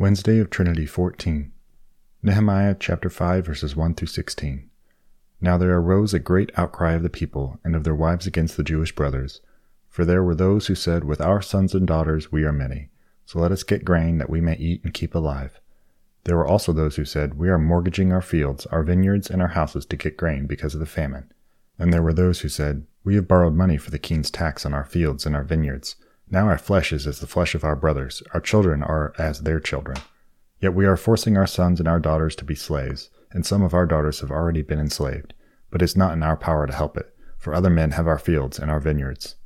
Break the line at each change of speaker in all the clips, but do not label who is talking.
Wednesday of Trinity 14. Nehemiah chapter 5 verses 1 through 16. Now there arose a great outcry of the people and of their wives against the Jewish brothers. For there were those who said, With our sons and daughters we are many, so let us get grain that we may eat and keep alive. There were also those who said, We are mortgaging our fields, our vineyards, and our houses to get grain because of the famine. And there were those who said, We have borrowed money for the king's tax on our fields and our vineyards now our flesh is as the flesh of our brothers, our children are as their children. Yet we are forcing our sons and our daughters to be slaves, and some of our daughters have already been enslaved. But it's not in our power to help it, for other men have our fields and our vineyards.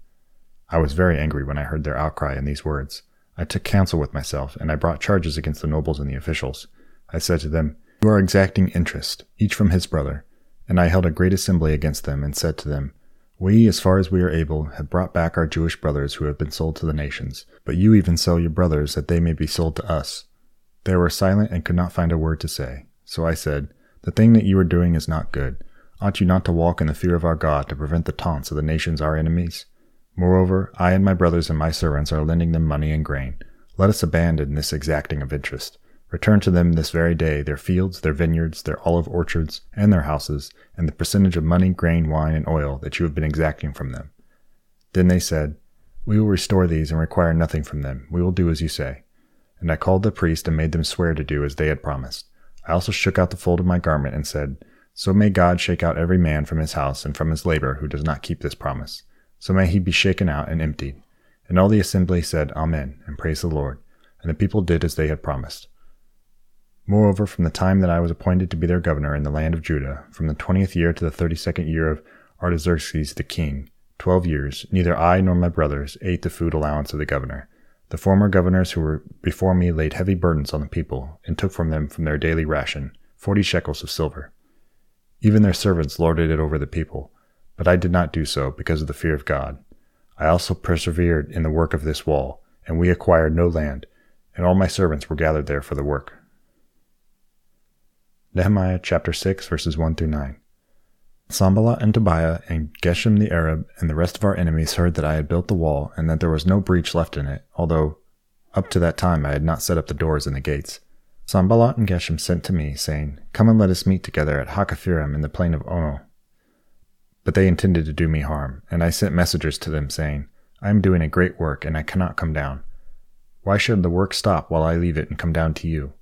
I was very angry when I heard their outcry in these words. I took counsel with myself, and I brought charges against the nobles and the officials. I said to them, You are exacting interest, each from his brother. And I held a great assembly against them, and said to them, we, as far as we are able, have brought back our Jewish brothers who have been sold to the nations, but you even sell your brothers that they may be sold to us. They were silent and could not find a word to say. So I said, The thing that you are doing is not good. Ought you not to walk in the fear of our God to prevent the taunts of the nations our enemies? Moreover, I and my brothers and my servants are lending them money and grain. Let us abandon this exacting of interest. Return to them this very day their fields, their vineyards, their olive orchards, and their houses, and the percentage of money, grain, wine, and oil that you have been exacting from them. Then they said, We will restore these and require nothing from them. We will do as you say. And I called the priest and made them swear to do as they had promised. I also shook out the fold of my garment and said, So may God shake out every man from his house and from his labor who does not keep this promise. So may he be shaken out and emptied. And all the assembly said, Amen, and praised the Lord. And the people did as they had promised. Moreover, from the time that I was appointed to be their governor in the land of Judah, from the twentieth year to the thirty second year of Artaxerxes the king, twelve years, neither I nor my brothers ate the food allowance of the governor. The former governors who were before me laid heavy burdens on the people, and took from them from their daily ration forty shekels of silver. Even their servants lorded it over the people, but I did not do so because of the fear of God. I also persevered in the work of this wall, and we acquired no land, and all my servants were gathered there for the work. Nehemiah chapter 6 verses 1 through 9. Sanballat and Tobiah and Geshem the Arab and the rest of our enemies heard that I had built the wall and that there was no breach left in it, although up to that time I had not set up the doors and the gates. Sanballat and Geshem sent to me, saying, Come and let us meet together at Hakkephirim in the plain of Ono. But they intended to do me harm, and I sent messengers to them, saying, I am doing a great work, and I cannot come down. Why should the work stop while I leave it and come down to you?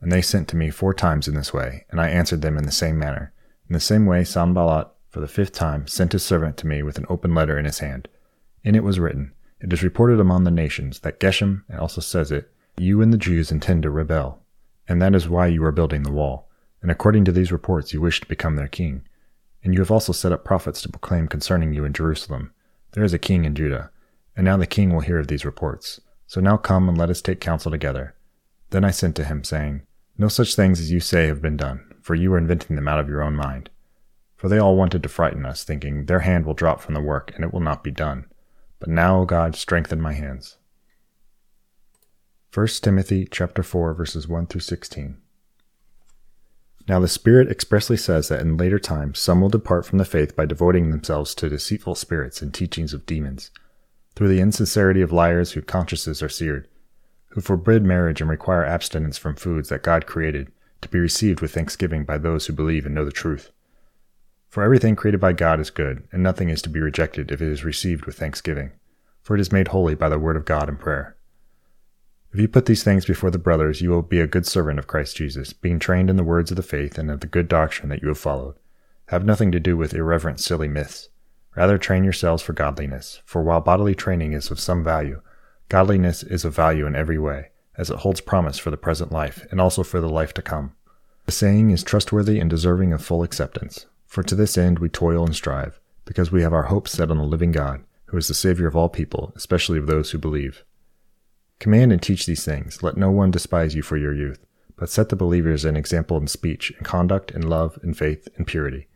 And they sent to me four times in this way, and I answered them in the same manner. In the same way, Sanballat, for the fifth time, sent his servant to me with an open letter in his hand. In it was written, It is reported among the nations that Geshem and also says it, You and the Jews intend to rebel, and that is why you are building the wall. And according to these reports, you wish to become their king. And you have also set up prophets to proclaim concerning you in Jerusalem, There is a king in Judah. And now the king will hear of these reports. So now come and let us take counsel together. Then I sent to him, saying, no such things as you say have been done, for you are inventing them out of your own mind. For they all wanted to frighten us, thinking, Their hand will drop from the work, and it will not be done. But now, O God, strengthen my hands. 1 Timothy chapter 4 verses 1 through 16. Now the Spirit expressly says that in later times some will depart from the faith by devoting themselves to deceitful spirits and teachings of demons, through the insincerity of liars whose consciences are seared who forbid marriage and require abstinence from foods that God created to be received with thanksgiving by those who believe and know the truth. For everything created by God is good, and nothing is to be rejected if it is received with thanksgiving, for it is made holy by the word of God and prayer. If you put these things before the brothers, you will be a good servant of Christ Jesus, being trained in the words of the faith and of the good doctrine that you have followed. Have nothing to do with irreverent, silly myths. Rather, train yourselves for godliness, for while bodily training is of some value, Godliness is of value in every way, as it holds promise for the present life and also for the life to come. The saying is trustworthy and deserving of full acceptance, for to this end we toil and strive, because we have our hope set on the living God, who is the Savior of all people, especially of those who believe. Command and teach these things. Let no one despise you for your youth, but set the believers an example in speech, in conduct, in love, in faith, in purity.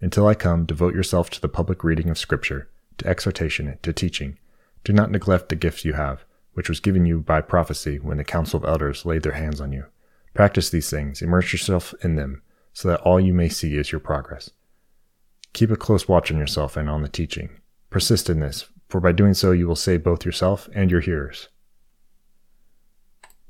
Until I come, devote yourself to the public reading of Scripture, to exhortation, to teaching. Do not neglect the gift you have, which was given you by prophecy when the council of elders laid their hands on you. Practice these things, immerse yourself in them, so that all you may see is your progress. Keep a close watch on yourself and on the teaching. Persist in this, for by doing so you will save both yourself and your hearers.